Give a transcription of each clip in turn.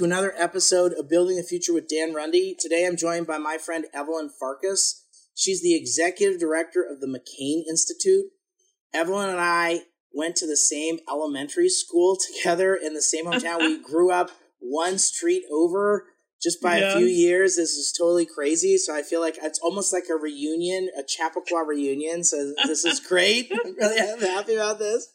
to another episode of Building the Future with Dan Runde. Today I'm joined by my friend Evelyn Farkas. She's the executive director of the McCain Institute. Evelyn and I went to the same elementary school together in the same hometown. we grew up one street over just by yes. a few years. This is totally crazy. So I feel like it's almost like a reunion, a Chappaqua reunion. So this is great. I'm really happy about this.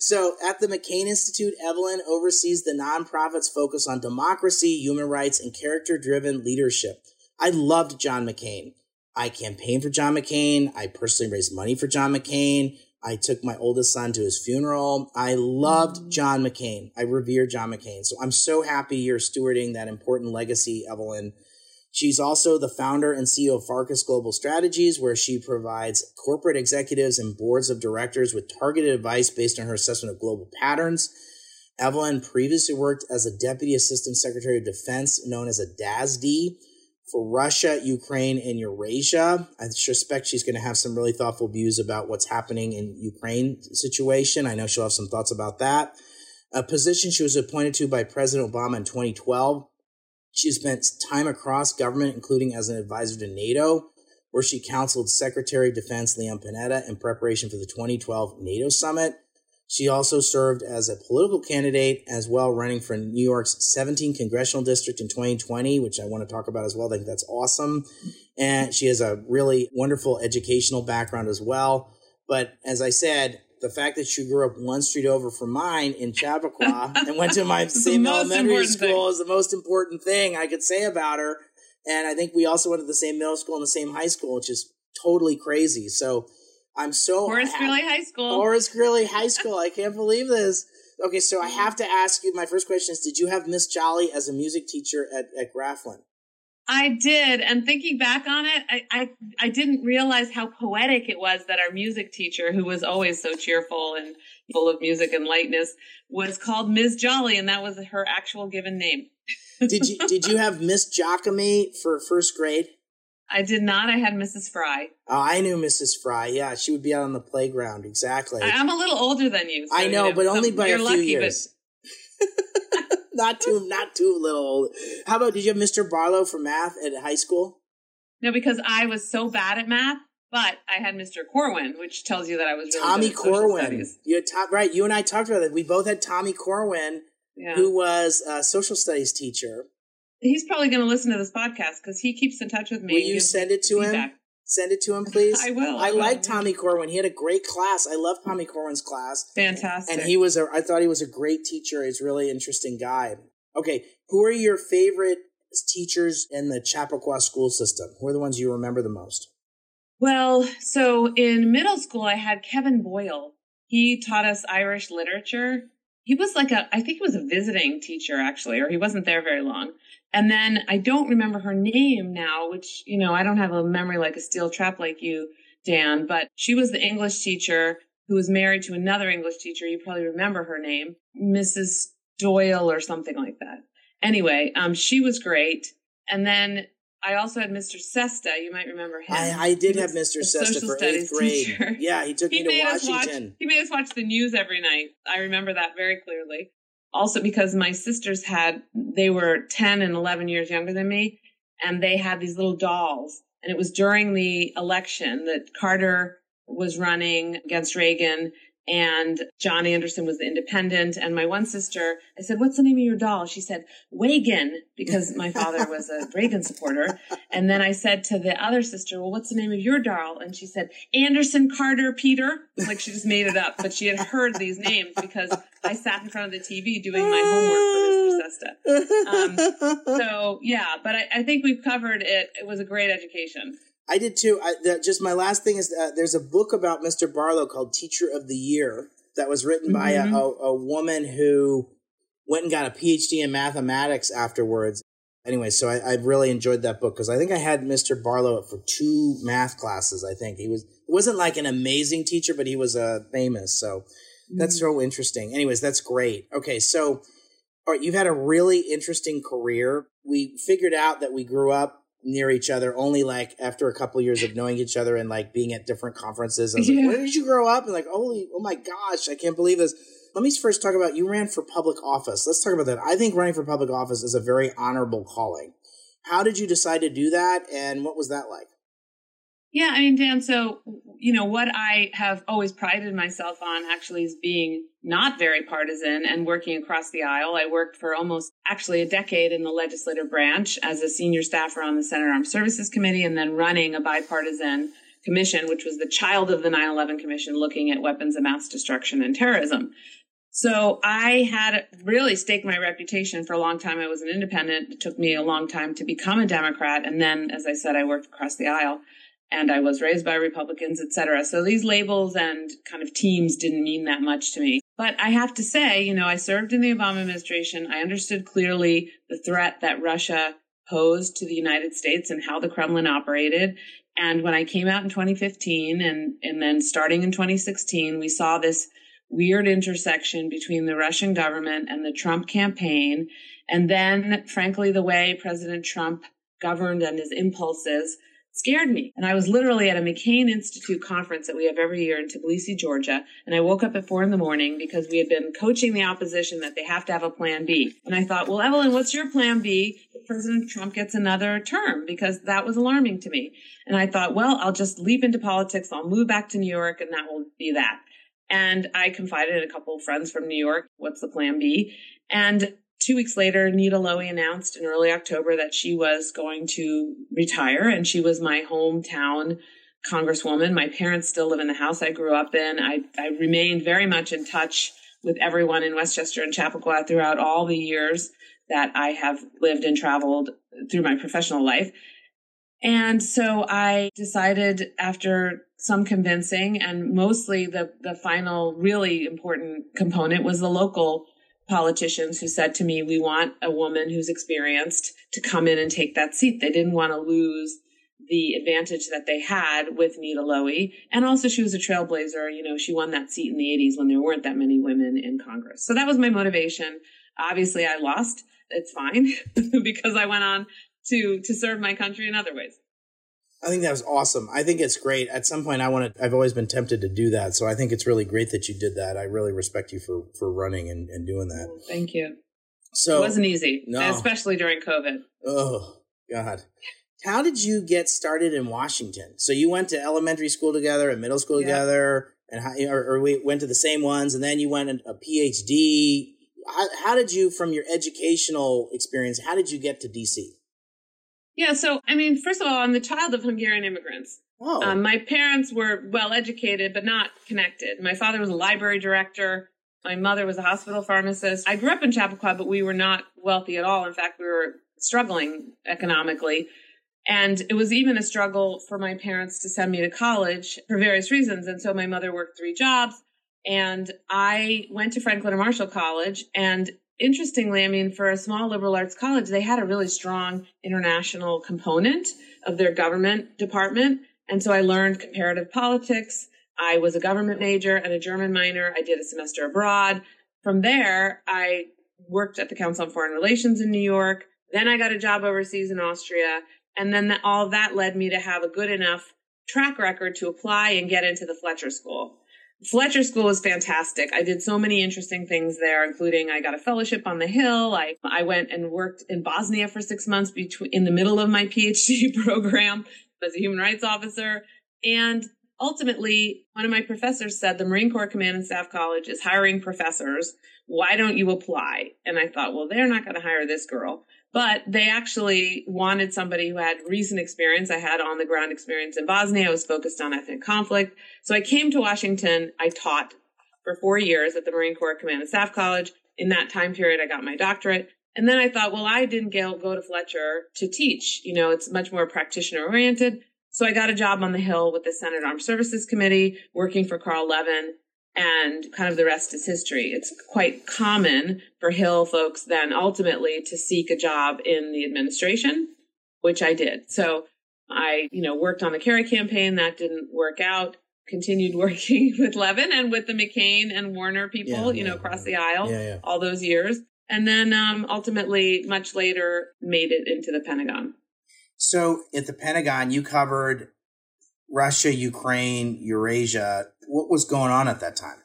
So at the McCain Institute, Evelyn oversees the nonprofit's focus on democracy, human rights, and character driven leadership. I loved John McCain. I campaigned for John McCain. I personally raised money for John McCain. I took my oldest son to his funeral. I loved mm. John McCain. I revere John McCain. So I'm so happy you're stewarding that important legacy, Evelyn. She's also the founder and CEO of Farkas Global Strategies, where she provides corporate executives and boards of directors with targeted advice based on her assessment of global patterns. Evelyn previously worked as a Deputy Assistant Secretary of Defense, known as a DASD, for Russia, Ukraine, and Eurasia. I suspect she's going to have some really thoughtful views about what's happening in Ukraine situation. I know she'll have some thoughts about that. A position she was appointed to by President Obama in 2012. She spent time across government, including as an advisor to NATO, where she counseled Secretary of Defense Leon Panetta in preparation for the 2012 NATO summit. She also served as a political candidate as well, running for New York's 17th congressional district in 2020, which I want to talk about as well. I think that's awesome. And she has a really wonderful educational background as well. But as I said, the fact that she grew up one street over from mine in Chappaqua and went to my same elementary school thing. is the most important thing I could say about her. And I think we also went to the same middle school and the same high school, which is totally crazy. So I'm so Horace Greeley High School. Horace Greeley High School. I can't believe this. Okay, so I have to ask you. My first question is: Did you have Miss Jolly as a music teacher at at Grafflin? I did, and thinking back on it, I, I I didn't realize how poetic it was that our music teacher, who was always so cheerful and full of music and lightness, was called Ms. Jolly, and that was her actual given name. did you did you have Miss Giacomi for first grade? I did not. I had Mrs. Fry. Oh, I knew Mrs. Fry. Yeah, she would be out on the playground. Exactly. I, am a little older than you. So, I know, you know, but only by a few lucky, years. But... not too, not too little old. How about did you have Mr. Barlow for math at high school? No, because I was so bad at math. But I had Mr. Corwin, which tells you that I was really Tommy Corwin. You top right. You and I talked about that. We both had Tommy Corwin, yeah. who was a social studies teacher He's probably going to listen to this podcast because he keeps in touch with me. Will you send it to feedback. him? Send it to him, please. I will. I, I like um, Tommy Corwin. He had a great class. I love Tommy Corwin's class. Fantastic. And he was a. I thought he was a great teacher. He's a really interesting guy. Okay, who are your favorite teachers in the Chappaqua school system? Who are the ones you remember the most? Well, so in middle school, I had Kevin Boyle. He taught us Irish literature. He was like a, I think he was a visiting teacher actually, or he wasn't there very long. And then I don't remember her name now, which, you know, I don't have a memory like a steel trap like you, Dan, but she was the English teacher who was married to another English teacher. You probably remember her name, Mrs. Doyle or something like that. Anyway, um, she was great. And then I also had Mr. Sesta. You might remember him. I, I did have Mr. Sesta for eighth grade. Teacher. Yeah, he took he me to Washington. Watch, he made us watch the news every night. I remember that very clearly also because my sisters had they were 10 and 11 years younger than me and they had these little dolls and it was during the election that Carter was running against Reagan and John Anderson was the independent. And my one sister, I said, what's the name of your doll? She said, Reagan, because my father was a Reagan supporter. And then I said to the other sister, well, what's the name of your doll? And she said, Anderson Carter Peter. Like she just made it up, but she had heard these names because I sat in front of the TV doing my homework for Mr. Sesta. Um, so yeah, but I, I think we've covered it. It was a great education. I did too. I, the, just my last thing is uh, there's a book about Mr. Barlow called Teacher of the Year that was written mm-hmm. by a, mm-hmm. a, a, woman who went and got a PhD in mathematics afterwards. Anyway, so I, I really enjoyed that book because I think I had Mr. Barlow for two math classes. I think he was wasn't like an amazing teacher, but he was uh, famous. So that's mm-hmm. so interesting. Anyways, that's great. Okay, so all right, you've had a really interesting career. We figured out that we grew up near each other only like after a couple years of knowing each other and like being at different conferences. I was yeah. like, where did you grow up? And like, holy, oh my gosh, I can't believe this. Let me first talk about you ran for public office. Let's talk about that. I think running for public office is a very honorable calling. How did you decide to do that and what was that like? Yeah, I mean, Dan, so, you know, what I have always prided myself on actually is being not very partisan and working across the aisle. I worked for almost actually a decade in the legislative branch as a senior staffer on the Senate Armed Services Committee and then running a bipartisan commission, which was the child of the 9 11 Commission looking at weapons of mass destruction and terrorism. So I had really staked my reputation for a long time. I was an independent. It took me a long time to become a Democrat. And then, as I said, I worked across the aisle and I was raised by Republicans, etc. So these labels and kind of teams didn't mean that much to me. But I have to say, you know, I served in the Obama administration. I understood clearly the threat that Russia posed to the United States and how the Kremlin operated. And when I came out in 2015 and, and then starting in 2016, we saw this weird intersection between the Russian government and the Trump campaign. And then, frankly, the way President Trump governed and his impulses scared me. And I was literally at a McCain Institute conference that we have every year in Tbilisi, Georgia. And I woke up at four in the morning because we had been coaching the opposition that they have to have a plan B. And I thought, well, Evelyn, what's your plan B if President Trump gets another term? Because that was alarming to me. And I thought, well, I'll just leap into politics. I'll move back to New York and that will be that. And I confided in a couple of friends from New York, what's the plan B? And two weeks later, Nita Lowey announced in early October that she was going to retire, and she was my hometown congresswoman. My parents still live in the house I grew up in. I, I remained very much in touch with everyone in Westchester and Chappaqua throughout all the years that I have lived and traveled through my professional life. And so I decided after some convincing and mostly the, the final really important component was the local politicians who said to me, we want a woman who's experienced to come in and take that seat. They didn't want to lose the advantage that they had with Nita Lowey. And also she was a trailblazer. You know, she won that seat in the 80s when there weren't that many women in Congress. So that was my motivation. Obviously I lost. It's fine because I went on to, to serve my country in other ways. I think that was awesome. I think it's great. At some point, I want to. I've always been tempted to do that, so I think it's really great that you did that. I really respect you for for running and, and doing that. Thank you. So it wasn't easy, no. especially during COVID. Oh God, how did you get started in Washington? So you went to elementary school together and middle school yeah. together, and how, or, or, we went to the same ones, and then you went a PhD. How, how did you, from your educational experience, how did you get to DC? Yeah, so I mean, first of all, I'm the child of Hungarian immigrants. Oh. Um, my parents were well educated, but not connected. My father was a library director. My mother was a hospital pharmacist. I grew up in Chappaqua, but we were not wealthy at all. In fact, we were struggling economically. And it was even a struggle for my parents to send me to college for various reasons. And so my mother worked three jobs and I went to Franklin and Marshall College and interestingly, I mean, for a small liberal arts college, they had a really strong international component of their government department. And so I learned comparative politics. I was a government major and a German minor. I did a semester abroad. From there, I worked at the Council on Foreign Relations in New York. Then I got a job overseas in Austria. And then all that led me to have a good enough track record to apply and get into the Fletcher School. Fletcher School was fantastic. I did so many interesting things there, including I got a fellowship on the Hill. I, I went and worked in Bosnia for six months between, in the middle of my PhD program as a human rights officer. And ultimately, one of my professors said the Marine Corps Command and Staff College is hiring professors. Why don't you apply? And I thought, well, they're not going to hire this girl but they actually wanted somebody who had recent experience. I had on the ground experience in Bosnia. I was focused on ethnic conflict. So I came to Washington. I taught for four years at the Marine Corps Command and Staff College. In that time period, I got my doctorate. And then I thought, well, I didn't go to Fletcher to teach. You know, it's much more practitioner oriented. So I got a job on the Hill with the Senate Armed Services Committee, working for Carl Levin. And kind of the rest is history. It's quite common for Hill folks then ultimately to seek a job in the administration, which I did. So I, you know, worked on the Kerry campaign. That didn't work out. Continued working with Levin and with the McCain and Warner people, yeah, you yeah, know, across the aisle yeah, all those years. And then um, ultimately, much later, made it into the Pentagon. So at the Pentagon, you covered Russia, Ukraine, Eurasia. What was going on at that time?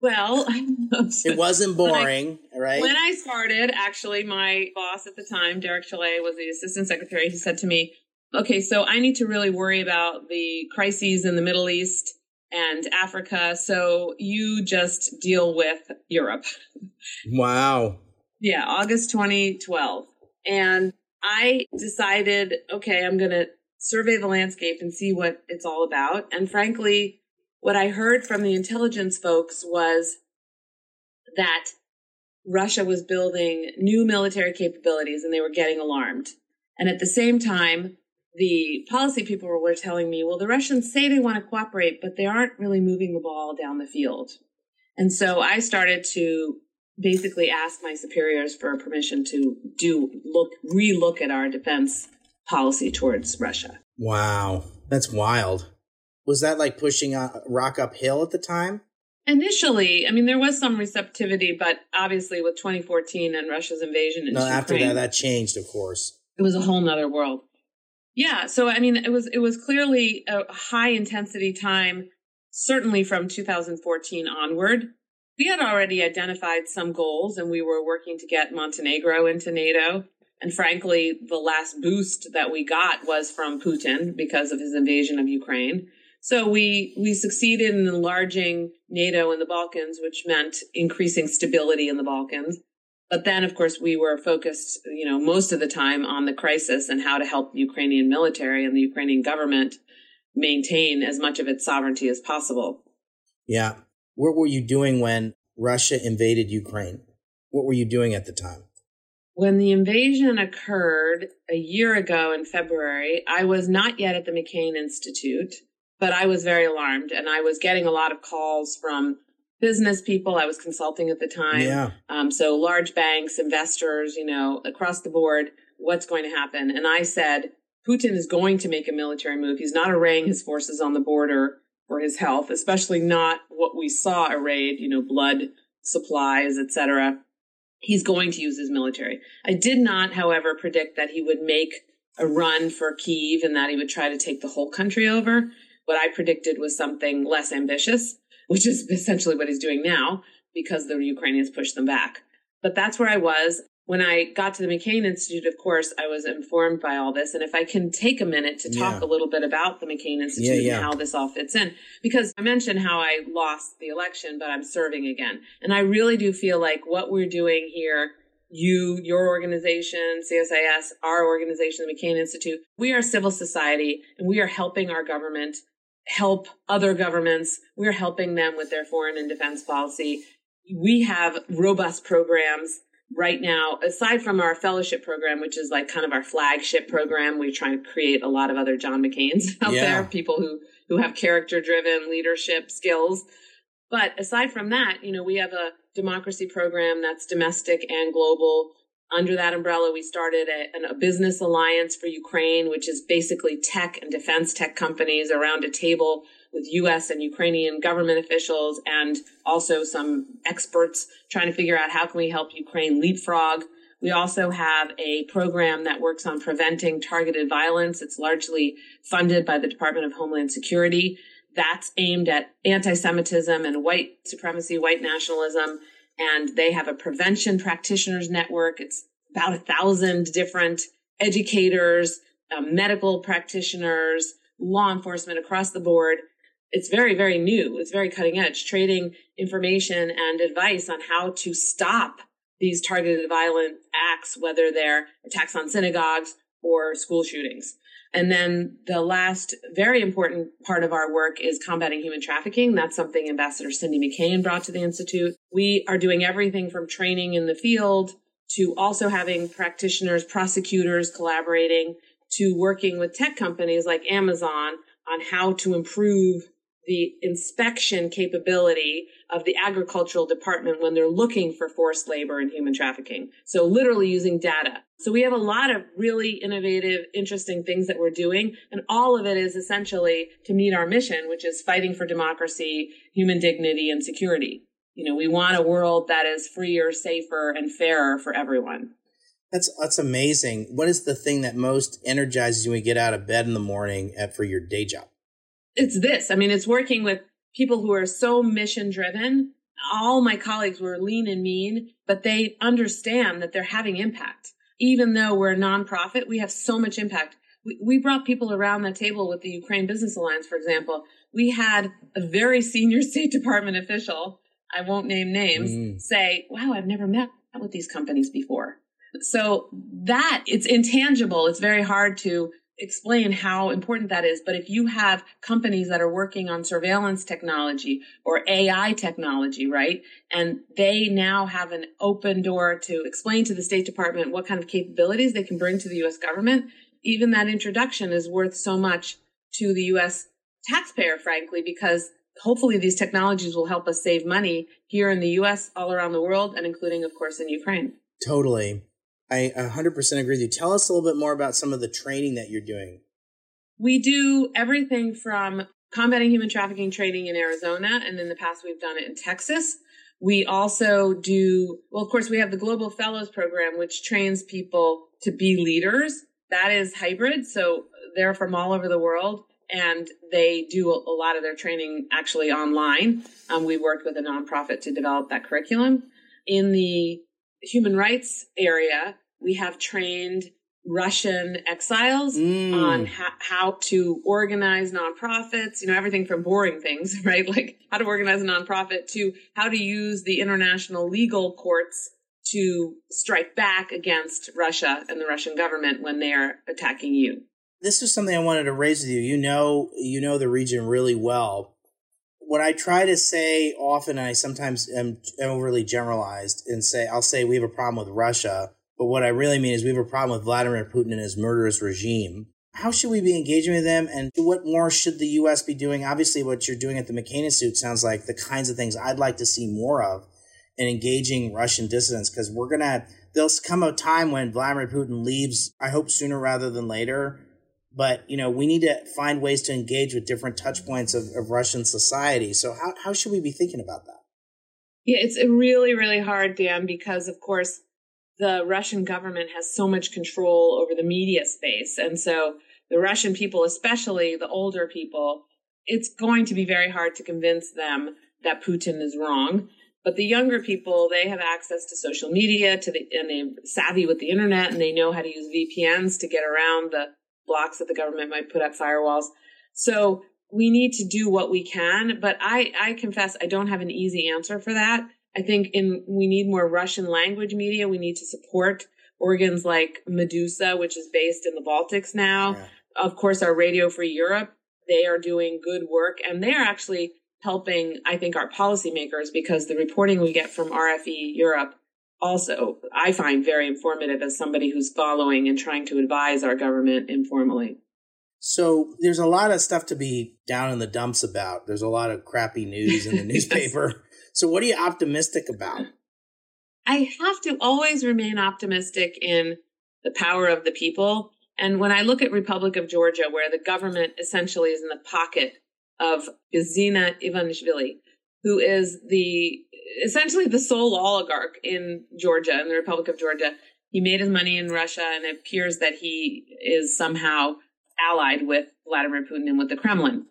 Well, it wasn't boring, when I, right? When I started, actually, my boss at the time, Derek Chollet, was the assistant secretary. He said to me, Okay, so I need to really worry about the crises in the Middle East and Africa. So you just deal with Europe. Wow. yeah, August 2012. And I decided, okay, I'm going to survey the landscape and see what it's all about. And frankly, what I heard from the intelligence folks was that Russia was building new military capabilities and they were getting alarmed. And at the same time, the policy people were telling me, well, the Russians say they want to cooperate, but they aren't really moving the ball down the field. And so I started to basically ask my superiors for permission to do look relook at our defense policy towards Russia. Wow, that's wild. Was that like pushing a rock uphill at the time? Initially, I mean, there was some receptivity, but obviously with 2014 and Russia's invasion no, after that, that changed, of course. It was a whole nother world. Yeah. So, I mean, it was, it was clearly a high intensity time, certainly from 2014 onward. We had already identified some goals and we were working to get Montenegro into NATO. And frankly, the last boost that we got was from Putin because of his invasion of Ukraine. So we, we succeeded in enlarging NATO in the Balkans, which meant increasing stability in the Balkans. But then, of course, we were focused, you know, most of the time on the crisis and how to help the Ukrainian military and the Ukrainian government maintain as much of its sovereignty as possible. Yeah. What were you doing when Russia invaded Ukraine? What were you doing at the time? When the invasion occurred a year ago in February, I was not yet at the McCain Institute, but I was very alarmed and I was getting a lot of calls from business people. I was consulting at the time. Yeah. Um, so large banks, investors, you know, across the board, what's going to happen? And I said, Putin is going to make a military move. He's not arraying his forces on the border for his health, especially not what we saw arrayed, you know, blood supplies, etc. He's going to use his military. I did not, however, predict that he would make a run for Kiev and that he would try to take the whole country over. What I predicted was something less ambitious which is essentially what he's doing now because the Ukrainians pushed them back. But that's where I was. When I got to the McCain Institute, of course, I was informed by all this. And if I can take a minute to talk yeah. a little bit about the McCain Institute yeah, yeah. and how this all fits in, because I mentioned how I lost the election, but I'm serving again. And I really do feel like what we're doing here you, your organization, CSIS, our organization, the McCain Institute, we are civil society and we are helping our government help other governments. We're helping them with their foreign and defense policy. We have robust programs right now, aside from our fellowship program, which is like kind of our flagship program. We try to create a lot of other John McCain's out yeah. there, people who, who have character driven leadership skills. But aside from that, you know, we have a democracy program that's domestic and global under that umbrella, we started a, a, business alliance for Ukraine, which is basically tech and defense tech companies around a table with US and Ukrainian government officials and also some experts trying to figure out how can we help Ukraine leapfrog. We also have a program that works on preventing targeted violence. It's largely funded by the Department of Homeland Security. That's aimed at anti-Semitism and white supremacy, white nationalism and they have a prevention practitioners network. It's about a thousand different educators, uh, medical practitioners, law enforcement across the board. It's very, very new. It's very cutting edge, trading information and advice on how to stop these targeted violent acts, whether they're attacks on synagogues or school shootings. And then the last very important part of our work is combating human trafficking. That's something Ambassador Cindy McCain brought to the Institute. We are doing everything from training in the field to also having practitioners, prosecutors collaborating to working with tech companies like Amazon on how to improve the inspection capability of the agricultural department when they're looking for forced labor and human trafficking. So literally using data. So we have a lot of really innovative, interesting things that we're doing. And all of it is essentially to meet our mission, which is fighting for democracy, human dignity, and security. You know, we want a world that is freer, safer, and fairer for everyone. That's that's amazing. What is the thing that most energizes you when you get out of bed in the morning at, for your day job? It's this. I mean, it's working with people who are so mission driven. All my colleagues were lean and mean, but they understand that they're having impact. Even though we're a nonprofit, we have so much impact. We, we brought people around the table with the Ukraine Business Alliance, for example. We had a very senior State Department official, I won't name names, mm. say, Wow, I've never met with these companies before. So that it's intangible. It's very hard to explain how important that is. But if you have companies that are working on surveillance technology or AI technology, right? And they now have an open door to explain to the State Department what kind of capabilities they can bring to the US government. Even that introduction is worth so much to the US taxpayer, frankly, because hopefully these technologies will help us save money here in the US, all around the world, and including, of course, in Ukraine. Totally. I 100% agree with you. Tell us a little bit more about some of the training that you're doing. We do everything from combating human trafficking training in Arizona, and in the past, we've done it in Texas. We also do, well, of course, we have the Global Fellows Program, which trains people to be leaders. That is hybrid. So they're from all over the world and they do a, lot of their training actually online. Um, we worked with a nonprofit to develop that curriculum. In the human rights area, we have trained Russian exiles mm. on ha- how to organize nonprofits, you know, everything from boring things, right? Like how to organize a nonprofit to how to use the international legal courts to strike back against Russia and the Russian government when they are attacking you. This is something I wanted to raise with you. You know, you know the region really well what I try to say often, I sometimes am overly generalized and say, I'll say we have a problem with Russia, but what I really mean is we have a problem with Vladimir Putin and his murderous regime. How should we be engaging with them and what more should the U.S. be doing? Obviously, what you're doing at the McCain Institute sounds like the kinds of things I'd like to see more of in engaging Russian dissidents because we're going to, there'll come a time when Vladimir Putin leaves, I hope sooner rather than later, but you know we need to find ways to engage with different touch points of, of russian society. So how, how should we be thinking about that? Yeah it's really really hard dan because of course the russian government has so much control over the media space. And so the russian people especially the older people it's going to be very hard to convince them that putin is wrong. But the younger people they have access to social media to the and they're savvy with the internet and they know how to use vpns to get around the blocks that the government might put up firewalls. So we need to do what we can, but I, I confess I don't have an easy answer for that. I think in we need more Russian language media. We need to support organs like Meduza, which is based in the Baltics now. Yeah. Of course, our Radio Free Europe, they are doing good work and they are actually helping, I think, our policymakers because the reporting we get from RFE Europe also I find very informative as somebody who's following and trying to advise our government informally. So there's a lot of stuff to be down in the dumps about. There's a lot of crappy news in the newspaper. yes. So what are you optimistic about? I have to always remain optimistic in the power of the people. And when I look at Republic of Georgia, where the government essentially is in the pocket of Bidzina Ivanishvili, who is the essentially the sole oligarch in Georgia, in the Republic of Georgia. He made his money in Russia, and it appears that he is somehow allied with Vladimir Putin and with the Kremlin.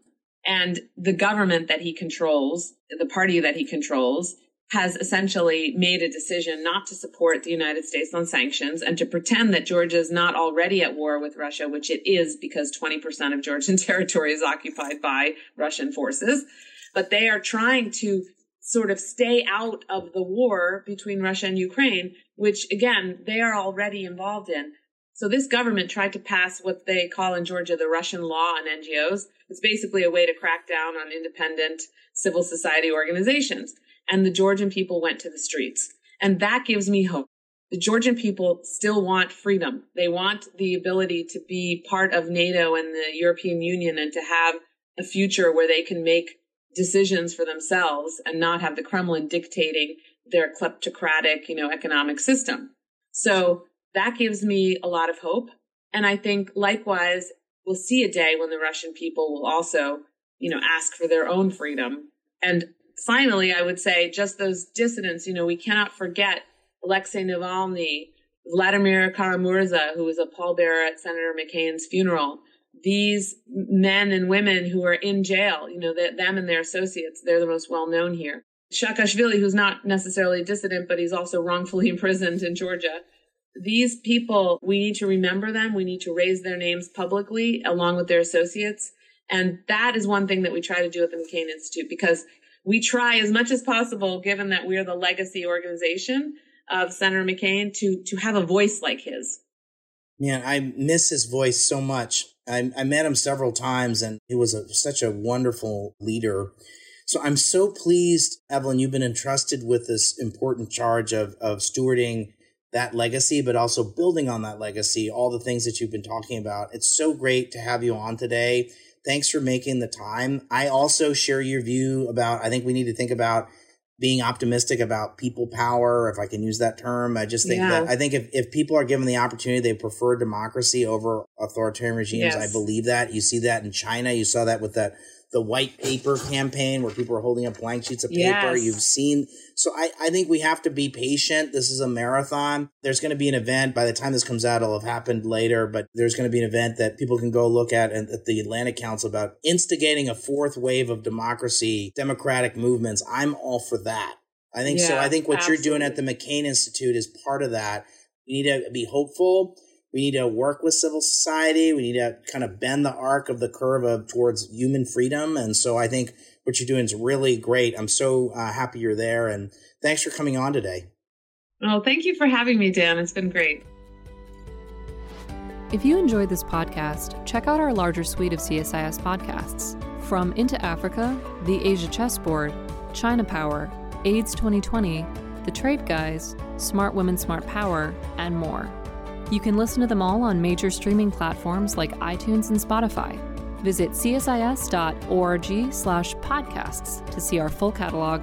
And the government that he controls, the party that he controls, has essentially made a decision not to support the United States on sanctions and to pretend that Georgia is not already at war with Russia, which it is because 20% of Georgian territory is occupied by Russian forces. But they are trying to sort of stay out of the war between Russia and Ukraine, which again, they are already involved in. So this government tried to pass what they call in Georgia the Russian law on NGOs. It's basically a way to crack down on independent civil society organizations. And the Georgian people went to the streets. And that gives me hope. The Georgian people still want freedom. They want the ability to be part of NATO and the European Union and to have a future where they can make decisions for themselves and not have the Kremlin dictating their kleptocratic, you know, economic system. So that gives me a lot of hope. And I think likewise, we'll see a day when the Russian people will also, you know, ask for their own freedom. And finally, I would say just those dissidents, you know, we cannot forget Alexei Navalny, Vladimir Kara-Murza, who was a pallbearer at Senator McCain's funeral. These men and women who are in jail, you know, them and their associates, they're the most well known here. Saakashvili, who's not necessarily a dissident, but he's also wrongfully imprisoned in Georgia. These people, we need to remember them. We need to raise their names publicly along with their associates. And that is one thing that we try to do at the McCain Institute because we try as much as possible, given that we are the legacy organization of Senator McCain, to, to have a voice like his. Man, I miss his voice so much. I, I met him several times and he was a, such a wonderful leader. So I'm so pleased, Evelyn, you've been entrusted with this important charge of, of stewarding that legacy, but also building on that legacy, all the things that you've been talking about. It's so great to have you on today. Thanks for making the time. I also share your view about, I think we need to think about being optimistic about people power, if I can use that term. I just think yeah. that I think if, if people are given the opportunity, they prefer democracy over authoritarian regimes. Yes. I believe that. You see that in China. You saw that with that the white paper campaign where people are holding up blank sheets of paper. Yes. You've seen. So I, I think we have to be patient. This is a marathon. There's going to be an event. By the time this comes out, it'll have happened later, but there's going to be an event that people can go look at at the Atlantic Council about instigating a fourth wave of democracy, democratic movements. I'm all for that. I think yeah, so. I think what absolutely. you're doing at the McCain Institute is part of that. We need to be hopeful we need to work with civil society. We need to kind of bend the arc of the curve of towards human freedom. And so I think what you're doing is really great. I'm so uh, happy you're there. And thanks for coming on today. Well, thank you for having me, Dan. It's been great. If you enjoyed this podcast, check out our larger suite of CSIS podcasts from Into Africa, The Asia Chessboard, China Power, AIDS 2020, The Trade Guys, Smart Women, Smart Power, and more. You can listen to them all on major streaming platforms like iTunes and Spotify. Visit csis.org/podcasts to see our full catalog